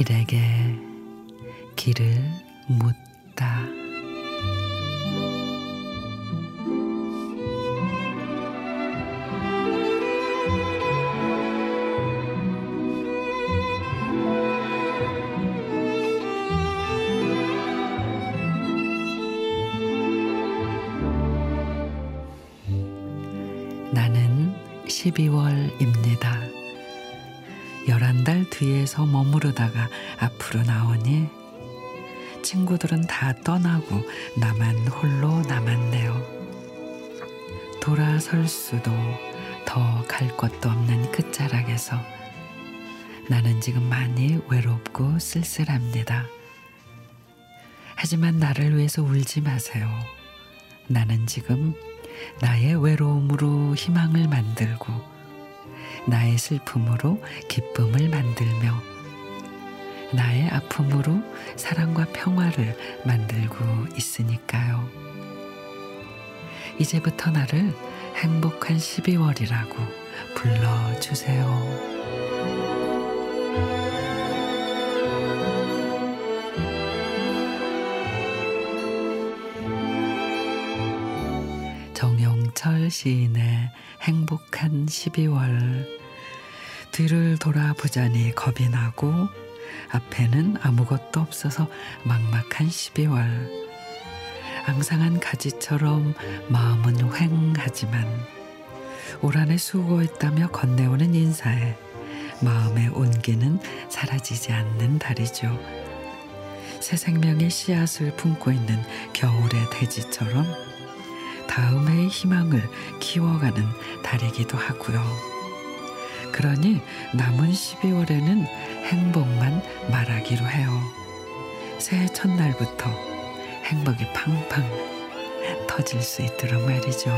길에게 길을 묻다. 나는 12월입니다. 열한 달 뒤에서 머무르다가 앞으로 나오니 친구들은 다 떠나고 나만 홀로 남았네요. 돌아설 수도 더 갈 곳도 없는 끝자락에서 나는 지금 많이 외롭고 쓸쓸합니다. 하지만 나를 위해서 울지 마세요. 나는 지금 나의 외로움으로 희망을 만들고 나의 슬픔으로 기쁨을 만들며 나의 아픔으로 사랑과 평화를 만들고 있으니까요. 이제부터 나를 행복한 12월이라고 불러주세요. 정용철 시인의 행복한 12월 뒤를 돌아보자니 겁이 나고 앞에는 아무것도 없어서 막막한 12월 앙상한 가지처럼 마음은 휑하지만 올 한해 수고했다며 건네오는 인사에 마음의 온기는 사라지지 않는 달이죠. 새 생명의 씨앗을 품고 있는 겨울의 대지처럼 다음 해의 희망을 키워가는 달이기도 하고요. 그러니 남은 12월에는 행복만 말하기로 해요. 새해 첫날부터 행복이 팡팡 터질 수 있도록 말이죠.